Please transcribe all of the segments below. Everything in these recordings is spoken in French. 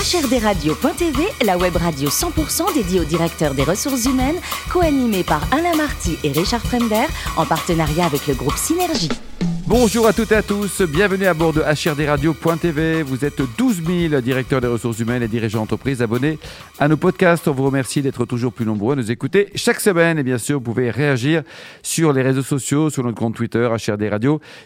HRDRadio.tv, la web radio 100% dédiée aux directeurs des ressources humaines, co-animée par Alain Marty et Richard Fremder, en partenariat avec le groupe Synergie. Bonjour à toutes et à tous, bienvenue à bord de HRDRadio.tv. Vous êtes 12 000 directeurs des ressources humaines et dirigeants d'entreprise abonnés à nos podcasts. On vous remercie d'être toujours plus nombreux à nous écouter chaque semaine. Et bien sûr, vous pouvez réagir sur les réseaux sociaux, sur notre compte Twitter, HRD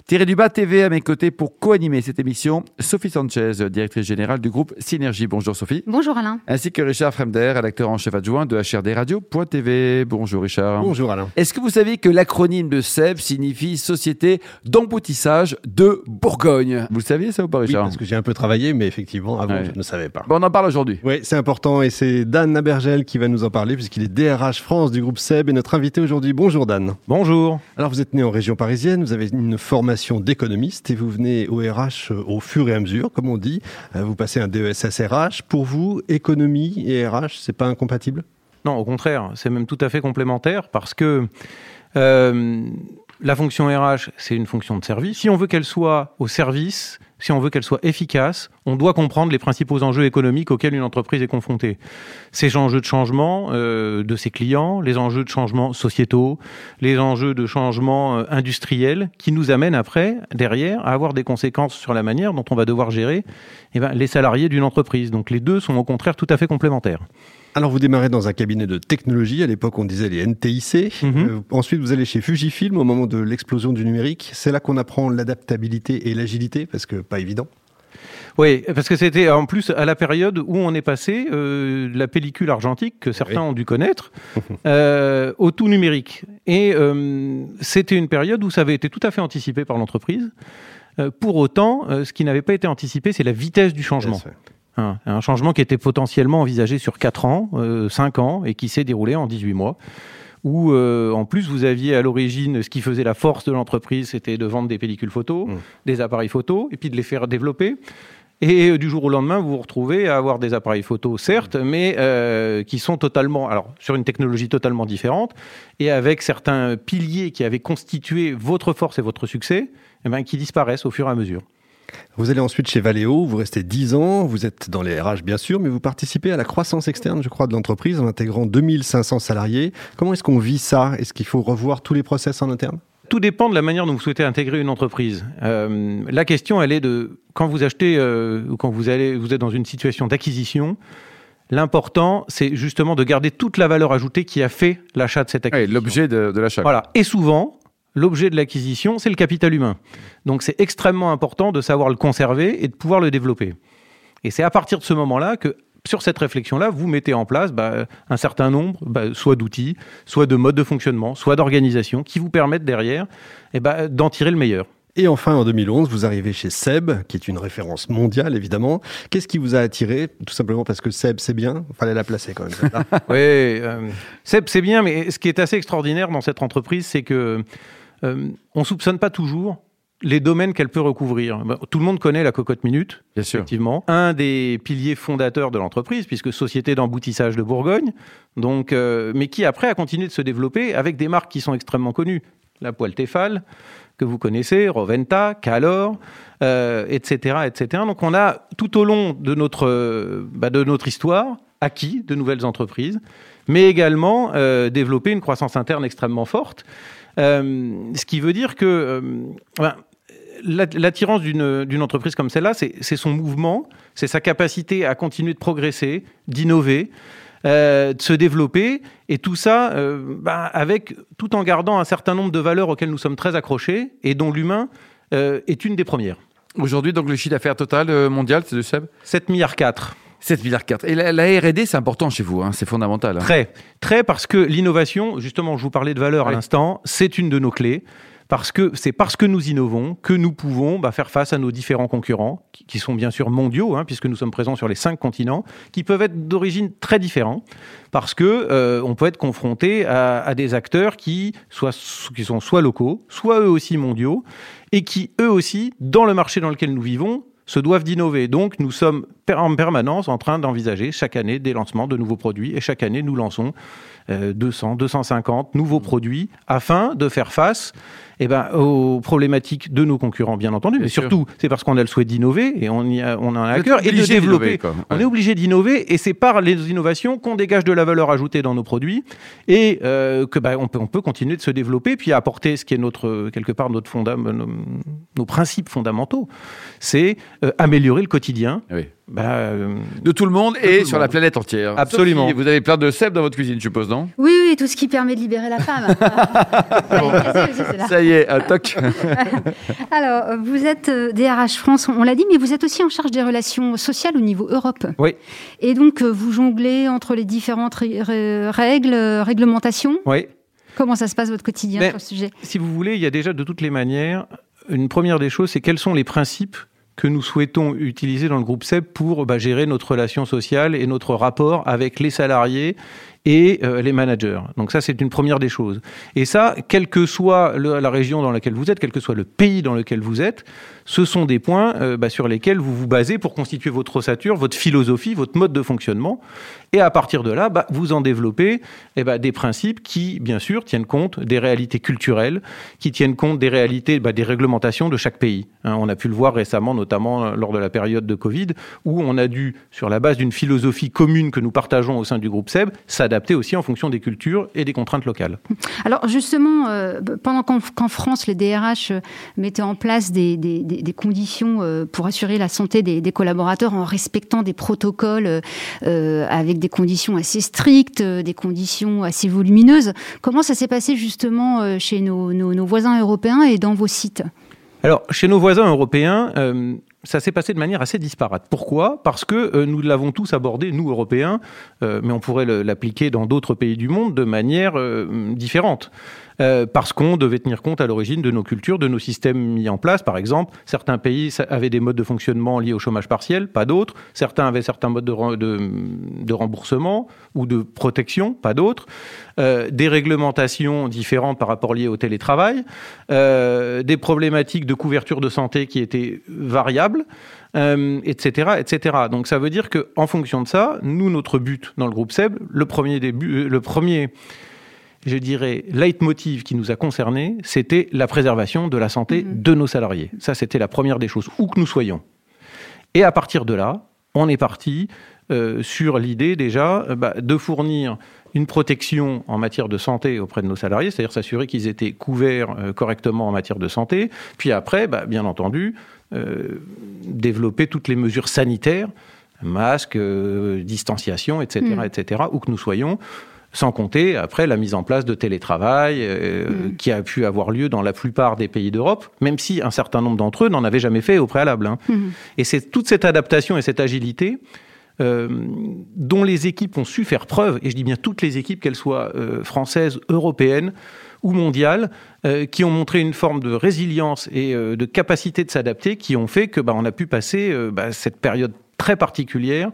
Thierry Dubas TV à mes côtés pour co-animer cette émission. Sophie Sanchez, directrice générale du groupe Synergie. Bonjour Sophie. Bonjour Alain. Ainsi que Richard Fremder, rédacteur en chef adjoint de HRDRadio.tv. Bonjour Richard. Bonjour Alain. Est-ce que vous savez que l'acronyme de SEB signifie Société d'emploi de Bourgogne. Vous le saviez ça ou pas, Richard Oui, parce que j'ai un peu travaillé, mais effectivement, avant, je ne savais pas. Bon, on en parle aujourd'hui. Oui, c'est important et c'est Dan Nabergel qui va nous en parler puisqu'il est DRH France du groupe SEB et notre invité aujourd'hui. Bonjour Dan. Bonjour. Alors, vous êtes né en région parisienne, vous avez une formation d'économiste et vous venez au RH euh, au fur et à mesure, comme on dit. Euh, vous passez un DESS Pour vous, économie et RH, c'est pas incompatible? Non, au contraire, c'est même tout à fait complémentaire parce que. Euh, la fonction RH, c'est une fonction de service. Si on veut qu'elle soit au service, si on veut qu'elle soit efficace, on doit comprendre les principaux enjeux économiques auxquels une entreprise est confrontée. Ces enjeux de changement euh, de ses clients, les enjeux de changement sociétaux, les enjeux de changement euh, industriel qui nous amènent après, derrière, à avoir des conséquences sur la manière dont on va devoir gérer eh ben, les salariés d'une entreprise. Donc les deux sont au contraire tout à fait complémentaires. Alors vous démarrez dans un cabinet de technologie, à l'époque on disait les NTIC, mhm. euh, ensuite vous allez chez Fujifilm au moment de l'explosion du numérique, c'est là qu'on apprend l'adaptabilité et l'agilité, parce que pas évident. Oui, parce que c'était en plus à la période où on est passé euh, la pellicule argentique que certains ont dû connaître euh, au tout numérique. Et c'était une période où ça avait été tout à fait anticipé par l'entreprise. pour autant, ce qui n'avait pas été anticipé, c'est la vitesse du changement. Un, changement qui était potentiellement envisagé sur 4 ans, 5 euh, ans, et qui s'est déroulé en 18 mois où euh, en plus vous aviez à l'origine ce qui faisait la force de l'entreprise, c'était de vendre des pellicules photo, mmh. des appareils photo, et puis de les faire développer. Et euh, du jour au lendemain, vous vous retrouvez à avoir des appareils photo, certes, mais qui sont totalement, alors sur une technologie totalement différente, et avec certains piliers qui avaient constitué votre force et votre succès, eh ben, qui disparaissent au fur et à mesure. Vous allez ensuite chez Valeo, vous restez 10 ans, vous êtes dans les RH bien sûr, mais vous participez à la croissance externe, je crois, de l'entreprise en intégrant 2500 salariés. Comment est-ce qu'on vit ça? Est-ce qu'il faut revoir tous les process en interne? Tout dépend de la manière dont vous souhaitez intégrer une entreprise. Euh, la question, elle est de quand vous achetez euh, ou quand vous allez, vous êtes dans une situation d'acquisition. L'important, c'est justement de garder toute la valeur ajoutée qui a fait l'achat de cette acquisition. L'objet de, de l'achat. Voilà. Et souvent, l'objet de l'acquisition, c'est le capital humain. Donc c'est extrêmement important de savoir le conserver et de pouvoir le développer. Et c'est à partir de ce moment-là que sur cette réflexion-là, vous mettez en place bah, un certain nombre, bah, soit d'outils, soit de modes de fonctionnement, soit d'organisation, qui vous permettent derrière eh bah, d'en tirer le meilleur. Et enfin, en 2011, vous arrivez chez Seb, qui est une référence mondiale, évidemment. Qu'est-ce qui vous a attiré Tout simplement parce que Seb, c'est bien? Il fallait la placer quand même. oui, euh, Seb, c'est bien, mais ce qui est assez extraordinaire dans cette entreprise, c'est que euh, on ne soupçonne pas toujours les domaines qu'elle peut recouvrir. Bah, tout le monde connaît la cocotte minute, Bien effectivement. Un des piliers fondateurs de l'entreprise, puisque société d'emboutissage de Bourgogne, donc, euh, mais qui après a continué de se développer avec des marques qui sont extrêmement connues. La poêle Tefal, que vous connaissez, Roventa, Calor, euh, etc., etc. Donc on a tout au long de notre, bah, de notre histoire acquis de nouvelles entreprises, mais également développé une croissance interne extrêmement forte. Euh, ce qui veut dire que euh, l'attirance d'une entreprise comme celle-là, c'est son mouvement, c'est sa capacité à continuer de progresser, d'innover. Euh, de se développer et tout ça bah, avec tout en gardant un certain nombre de valeurs auxquelles nous sommes très accrochés et dont l'humain est une des premières. Aujourd'hui, donc le chiffre d'affaires total mondial, c'est de Seb? 7 milliards 4. 7 milliards 4. Et la, R&D, c'est important chez vous, hein, c'est fondamental. Hein. Très, très parce que l'innovation, justement, je vous parlais de valeur à l'instant, c'est une de nos clés. Parce que c'est parce que nous innovons que nous pouvons bah, faire face à nos différents concurrents, qui, sont bien sûr mondiaux, hein, puisque nous sommes présents sur les cinq continents, qui peuvent être d'origine très différente, parce que euh, on peut être confronté à, à, des acteurs qui, soit, qui sont soit locaux, soit eux aussi mondiaux, et qui eux aussi, dans le marché dans lequel nous vivons, se doivent d'innover. Donc, nous sommes en permanence en train d'envisager chaque année des lancements de nouveaux produits et chaque année, nous lançons 200, euh, 250 nouveaux produits afin de faire face eh ben, aux problématiques de nos concurrents, bien entendu, mais surtout, c'est parce qu'on a le souhait d'innover et on, y a, on en a à cœur et de développer. On est obligé d'innover et c'est par les innovations qu'on dégage de la valeur ajoutée dans nos produits et euh, que bah, on, peut, on peut continuer de se développer puis apporter ce qui est notre quelque part notre fonda nos, nos, principes fondamentaux, c'est euh, améliorer le quotidien. Oui. Bah, euh, de tout le monde et sur la planète entière. Absolument. vous avez plein de sève dans votre cuisine, je suppose, non? Oui, oui, tout ce qui permet de libérer la femme. Ça y est, un toc. Alors, vous êtes DRH France, on l'a dit, mais vous êtes aussi en charge des relations sociales au niveau Europe. Oui. Et donc, vous jonglez entre les différentes règles, réglementations? Oui. Comment ça se passe votre quotidien sur ce sujet? Si vous voulez, il y a déjà de toutes les manières, une première des choses, c'est quels sont les principes que nous souhaitons utiliser dans le groupe SEB pour bah, gérer notre relation sociale et notre rapport avec les salariés et euh, les managers. Donc ça, c'est une première des choses. Et ça, quelle que soit la région dans laquelle vous êtes, quel que soit le pays dans lequel vous êtes, ce sont des points euh, bah, sur lesquels vous vous basez pour constituer votre ossature, votre philosophie, votre mode de fonctionnement. Et à partir de là, bah, vous en développez eh bah, des principes qui, bien sûr, tiennent compte des réalités culturelles, qui tiennent compte des réalités, des réglementations de chaque pays. Hein, on a pu le voir récemment, notamment euh, lors de la période de Covid, où on a dû, sur la base d'une philosophie commune que nous partageons au sein du groupe SEB, s'adapter aussi en fonction des cultures et des contraintes locales. Alors justement, euh, pendant qu'en France, les DRH mettaient en place des des, conditions euh, pour assurer la santé des, collaborateurs en respectant des protocoles euh, avec des conditions assez strictes, euh, des conditions assez volumineuses. Comment ça s'est passé justement chez nos, nos, voisins européens et dans vos sites? Alors, chez nos voisins européens, ça s'est passé de manière assez disparate. Pourquoi? Parce que nous l'avons tous abordé, nous Européens, mais on pourrait l'appliquer dans d'autres pays du monde de manière différente. Euh, parce qu'on devait tenir compte à l'origine de nos cultures, de nos systèmes mis en place. Par exemple, certains pays avaient des modes de fonctionnement liés au chômage partiel, pas d'autres. Certains avaient certains modes de, remboursement ou de protection, pas d'autres. Euh, des réglementations différentes par rapport liées au télétravail, euh, des problématiques de couverture de santé qui étaient variables. etc., etc. Donc ça veut dire que en fonction de ça, nous notre but dans le groupe SEB, le premier début, le premier je dirais, leitmotiv qui nous a concernés, c'était la préservation de la santé mhm. de nos salariés. Ça, c'était la première des choses, où que nous soyons. Et à partir de là, on est parti euh, sur l'idée déjà euh, bah, de fournir une protection en matière de santé auprès de nos salariés, c'est-à-dire s'assurer qu'ils étaient couverts euh, correctement en matière de santé. Puis après, bah, bien entendu, développer toutes les mesures sanitaires, masques, distanciation, etc., mhm. etc., où que nous soyons, sans compter après la mise en place de télétravail euh, mm. qui a pu avoir lieu dans la plupart des pays d'Europe, même si un certain nombre d'entre eux n'en avaient jamais fait au préalable. Hein. Mm. Et c'est toute cette adaptation et cette agilité euh, dont les équipes ont su faire preuve, et je dis bien toutes les équipes, qu'elles soient euh, françaises, européennes ou mondiales, qui ont montré une forme de résilience et de capacité de s'adapter, qui ont fait que bah, on a pu passer bah, cette période très particulière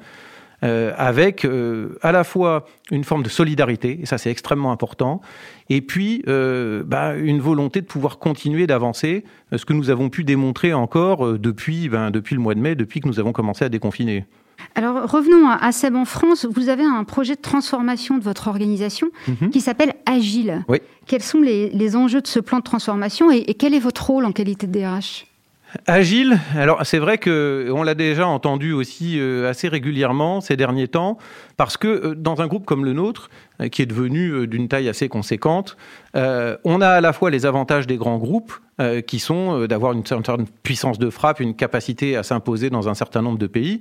euh, avec euh, à la fois une forme de solidarité, et ça c'est extrêmement important, et puis euh, bah, une volonté de pouvoir continuer d'avancer, ce que nous avons pu démontrer encore depuis, ben, depuis le mois de mai, depuis que nous avons commencé à déconfiner. Alors revenons à SEB en France. Vous avez un projet de transformation de votre organisation mhm. qui s'appelle Agile. Oui. Quels sont les, enjeux de ce plan de transformation et, et quel est votre rôle en qualité de DRH Agile, alors c'est vrai que on l'a déjà entendu aussi euh, assez régulièrement ces derniers temps, parce que euh, dans un groupe comme le nôtre, euh, qui est devenu d'une taille assez conséquente, on a à la fois les avantages des grands groupes, qui sont d'avoir une certaine puissance de frappe, une capacité à s'imposer dans un certain nombre de pays,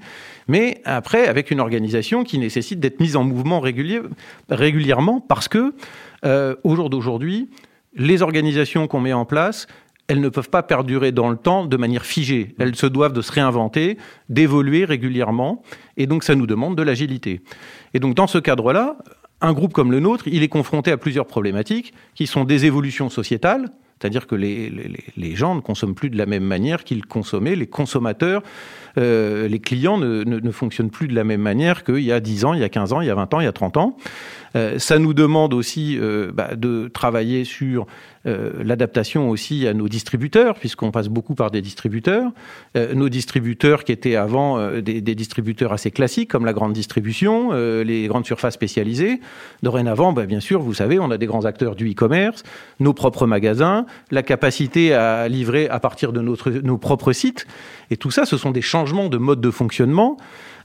mais après avec une organisation qui nécessite d'être mise en mouvement régulièrement, parce que au jour d'aujourd'hui, les organisations qu'on met en place, elles ne peuvent pas perdurer dans le temps de manière figée. Elles se doivent de se réinventer, d'évoluer régulièrement, et donc ça nous demande de l'agilité. Et donc dans ce cadre-là, un groupe comme le nôtre, il est confronté à plusieurs problématiques qui sont des évolutions sociétales, c'est-à-dire que les, gens ne consomment plus de la même manière qu'ils consommaient, les consommateurs les clients ne, ne, ne, fonctionnent plus de la même manière qu'il y a 10 ans, il y a 15 ans, il y a 20 ans, il y a 30 ans. Euh, ça nous demande aussi euh, bah, de travailler sur euh, l'adaptation aussi à nos distributeurs, puisqu'on passe beaucoup par des distributeurs. nos distributeurs qui étaient avant des, des, distributeurs assez classiques, comme la grande distribution, les grandes surfaces spécialisées. Dorénavant, bah, bien sûr, vous savez, on a des grands acteurs du e-commerce, nos propres magasins, la capacité à livrer à partir de notre, nos propres sites. Et tout ça, ce sont des changements de mode de fonctionnement.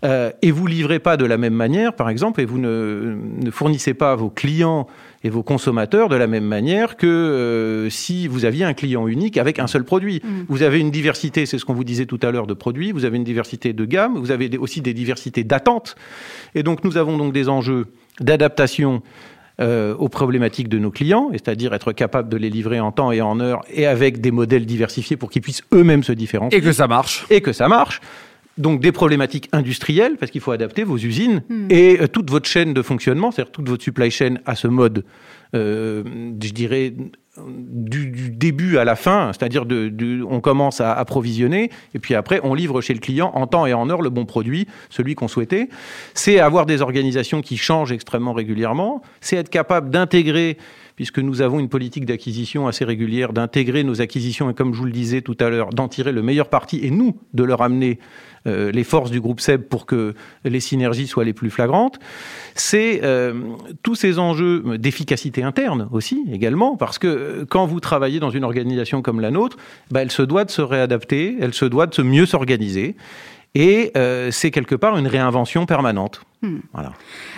Euh, et vous livrez pas de la même manière, par exemple, et vous ne, ne fournissez pas vos clients et vos consommateurs de la même manière que euh, si vous aviez un client unique avec un seul produit. Mm. Vous avez une diversité, c'est ce qu'on vous disait tout à l'heure, de produits, vous avez une diversité de gamme, vous avez aussi des diversités d'attentes. Et donc nous avons donc des enjeux d'adaptation euh, aux problématiques de nos clients, c'est-à-dire être capable de les livrer en temps et en heure et avec des modèles diversifiés pour qu'ils puissent eux-mêmes se différencier. Et que ça marche. Et que ça marche donc des problématiques industrielles, parce qu'il faut adapter vos usines hmm. et euh, toute votre chaîne de fonctionnement, c'est-à-dire toute votre supply chain à ce mode, euh, je dirais, du, début à la fin, c'est-à-dire de, on commence à approvisionner et puis après on livre chez le client en temps et en heure le bon produit, celui qu'on souhaitait. C'est avoir des organisations qui changent extrêmement régulièrement, c'est être capable d'intégrer puisque nous avons une politique d'acquisition assez régulière, d'intégrer nos acquisitions et comme je vous le disais tout à l'heure, d'en tirer le meilleur parti et nous de leur amener euh, les forces du groupe SEB pour que les synergies soient les plus flagrantes. C'est euh, tous ces enjeux d'efficacité interne aussi, également, parce que euh, quand vous travaillez dans une organisation comme la nôtre, bah, elle se doit de se réadapter, elle se doit de mieux s'organiser. Et euh, c'est quelque part une réinvention permanente. Hmm. Voilà.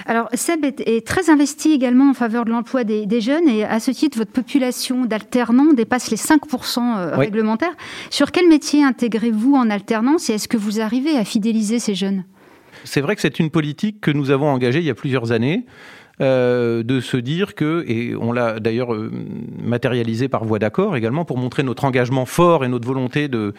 Alors, Seb est, très investi également en faveur de l'emploi des, jeunes et à ce titre, votre population d'alternants dépasse les 5% euh, réglementaires. Sur quel métier intégrez-vous en alternance et est-ce que vous arrivez à fidéliser ces jeunes? C'est vrai que c'est une politique que nous avons engagée il y a plusieurs années. Euh, de se dire que, et on l'a d'ailleurs matérialisé par voie d'accord également, pour montrer notre engagement fort et notre volonté de,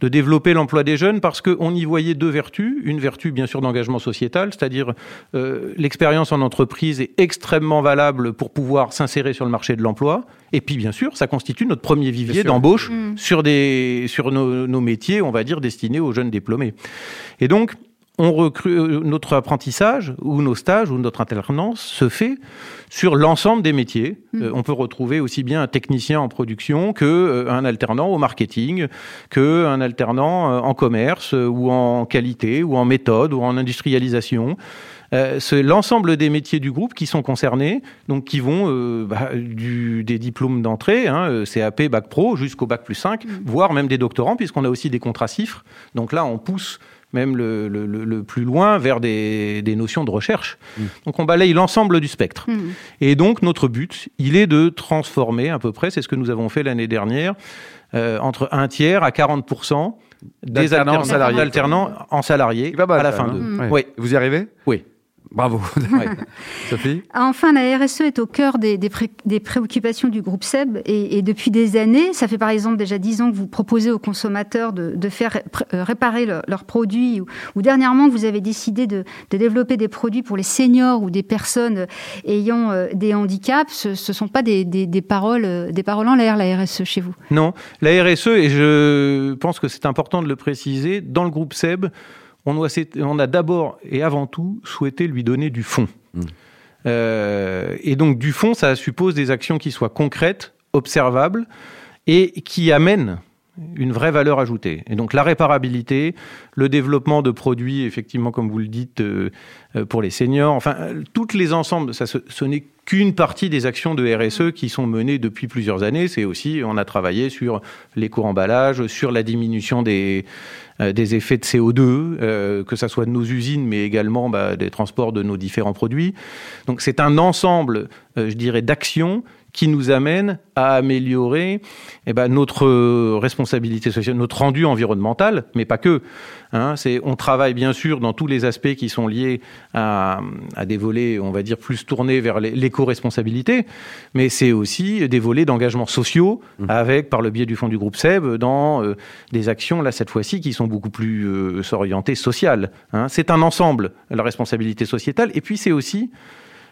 de développer l'emploi des jeunes parce qu'on y voyait deux vertus. Une vertu, bien sûr, d'engagement sociétal, c'est-à-dire euh, l'expérience en entreprise est extrêmement valable pour pouvoir s'insérer sur le marché de l'emploi. Et puis, bien sûr, ça constitue notre premier vivier d'embauche mmh. sur, des, sur nos, nos métiers, on va dire, destinés aux jeunes diplômés. Et donc, on recrue, euh, notre apprentissage ou nos stages ou notre alternance se fait sur l'ensemble des métiers. Mm. Euh, on peut retrouver aussi bien un technicien en production que euh, un alternant au marketing, que un alternant en commerce ou en qualité ou en méthode ou en industrialisation. c'est l'ensemble des métiers du groupe qui sont concernés, donc qui vont bah, du, des diplômes d'entrée, hein, CAP, Bac Pro, jusqu'au Bac plus 5, mm. voire même des doctorants, puisqu'on a aussi des contrats cifres. Donc là, on pousse même le, plus loin, vers des, notions de recherche. Mm. Donc on balaye l'ensemble du spectre. Mm. Et donc notre but, il est de transformer à peu près, c'est ce que nous avons fait l'année dernière, euh, entre un tiers à 40% des alternants, en salariés à la fin d'eux. Oui. Vous y arrivez? Oui. Bravo. Sophie Enfin, la RSE est au cœur des, des, préoccupations du groupe SEB et, depuis des années, ça fait par exemple déjà dix ans que vous proposez aux consommateurs de, de faire euh, réparer leurs produits ou, dernièrement vous avez décidé de, de, développer des produits pour les seniors ou des personnes ayant euh, des handicaps. Ce ne sont pas des, des, paroles, euh, des paroles en l'air, la RSE chez vous? Non, la RSE, et je pense que c'est important de le préciser, dans le groupe SEB, on, a d'abord et avant tout souhaité lui donner du fond. Mmh. Euh, et donc du fond, ça suppose des actions qui soient concrètes, observables et qui amènent une vraie valeur ajoutée. Et donc la réparabilité, le développement de produits, effectivement, comme vous le dites, euh, euh, pour les seniors, enfin, toutes les ensembles, ça, ce, n'est qu'une partie des actions de RSE qui sont menées depuis plusieurs années. C'est aussi, on a travaillé sur l'éco-emballage, sur la diminution des, euh, des effets de CO2, euh, que ce soit de nos usines, mais également bah, des transports de nos différents produits. Donc c'est un ensemble, euh, je dirais, d'actions qui nous amène à améliorer eh ben, notre responsabilité sociale, notre rendu environnemental, mais pas que. Hein, c'est, on travaille bien sûr dans tous les aspects qui sont liés à, à des volets, on va dire, plus tournés vers l'éco-responsabilité, mais c'est aussi des volets d'engagement sociaux, mmh. avec, par le biais du fonds du groupe SEB, dans euh, des actions, là, cette fois-ci, qui sont beaucoup plus euh, orientées sociales. Hein. C'est un ensemble, la responsabilité sociétale, et puis c'est aussi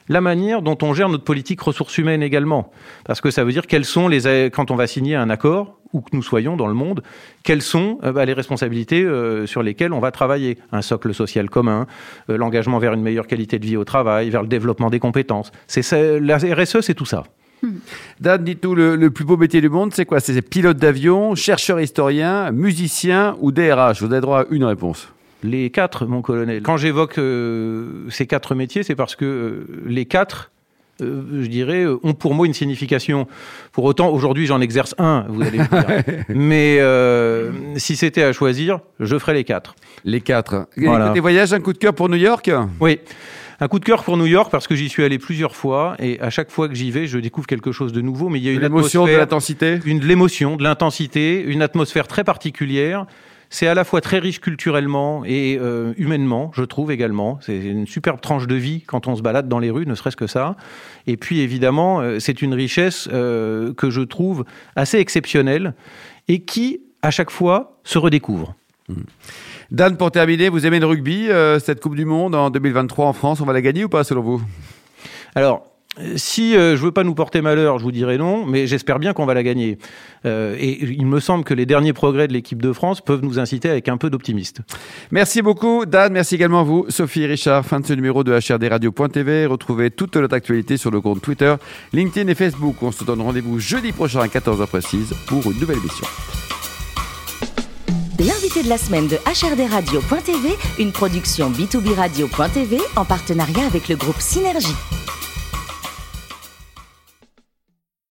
la manière dont on gère notre politique ressources humaines également. Parce que ça veut dire quelles sont les, quand on va signer un accord, où que nous soyons dans le monde, quelles sont euh, bah, les responsabilités euh, sur lesquelles on va travailler. Un socle social commun, euh, l'engagement vers une meilleure qualité de vie au travail, vers le développement des compétences. C'est la RSE, c'est tout ça. Hmm. Dan, dites-nous, le, plus beau métier du monde, c'est quoi? C'est pilote d'avion, chercheur historien, musicien ou DRH Vous avez droit à une réponse. Les quatre, mon colonel. Quand j'évoque ces quatre métiers, c'est parce que les quatre euh, je dirais, euh, ont pour moi une signification. Pour autant, aujourd'hui, j'en exerce un, vous allez me dire. Mais euh, si c'était à choisir, je ferais les quatre. Les quatre. Voilà. Des voyages, un coup de cœur pour New York? Oui. Un coup de cœur pour New York parce que j'y suis allé plusieurs fois et à chaque fois que j'y vais, je découvre quelque chose de nouveau. Mais il y a une émotion, de l'intensité, une de l'émotion, de l'intensité, une atmosphère très particulière. C'est à la fois très riche culturellement et euh, humainement, je trouve également. C'est une superbe tranche de vie quand on se balade dans les rues, ne serait-ce que ça. Et puis évidemment, euh, c'est une richesse euh, que je trouve assez exceptionnelle et qui, à chaque fois, se redécouvre. Mmh. Dan, pour terminer, vous aimez le rugby, cette Coupe du Monde en 2023 en France, on va la gagner ou pas selon vous? Alors, si euh, je veux pas nous porter malheur, je vous dirais non, mais j'espère bien qu'on va la gagner. Euh, et il me semble que les derniers progrès de l'équipe de France peuvent nous inciter avec un peu d'optimisme. Merci beaucoup, Dan. Merci également à vous, Sophie et Richard. Fin de ce numéro de HRDRadio.tv. Retrouvez toute notre actualité sur le compte Twitter, LinkedIn et Facebook. On se donne rendez-vous jeudi prochain à 14h précise pour une nouvelle émission. L'invité de la semaine de HRDRadio.tv, une production B2B Radio.tv en partenariat avec le groupe Synergie.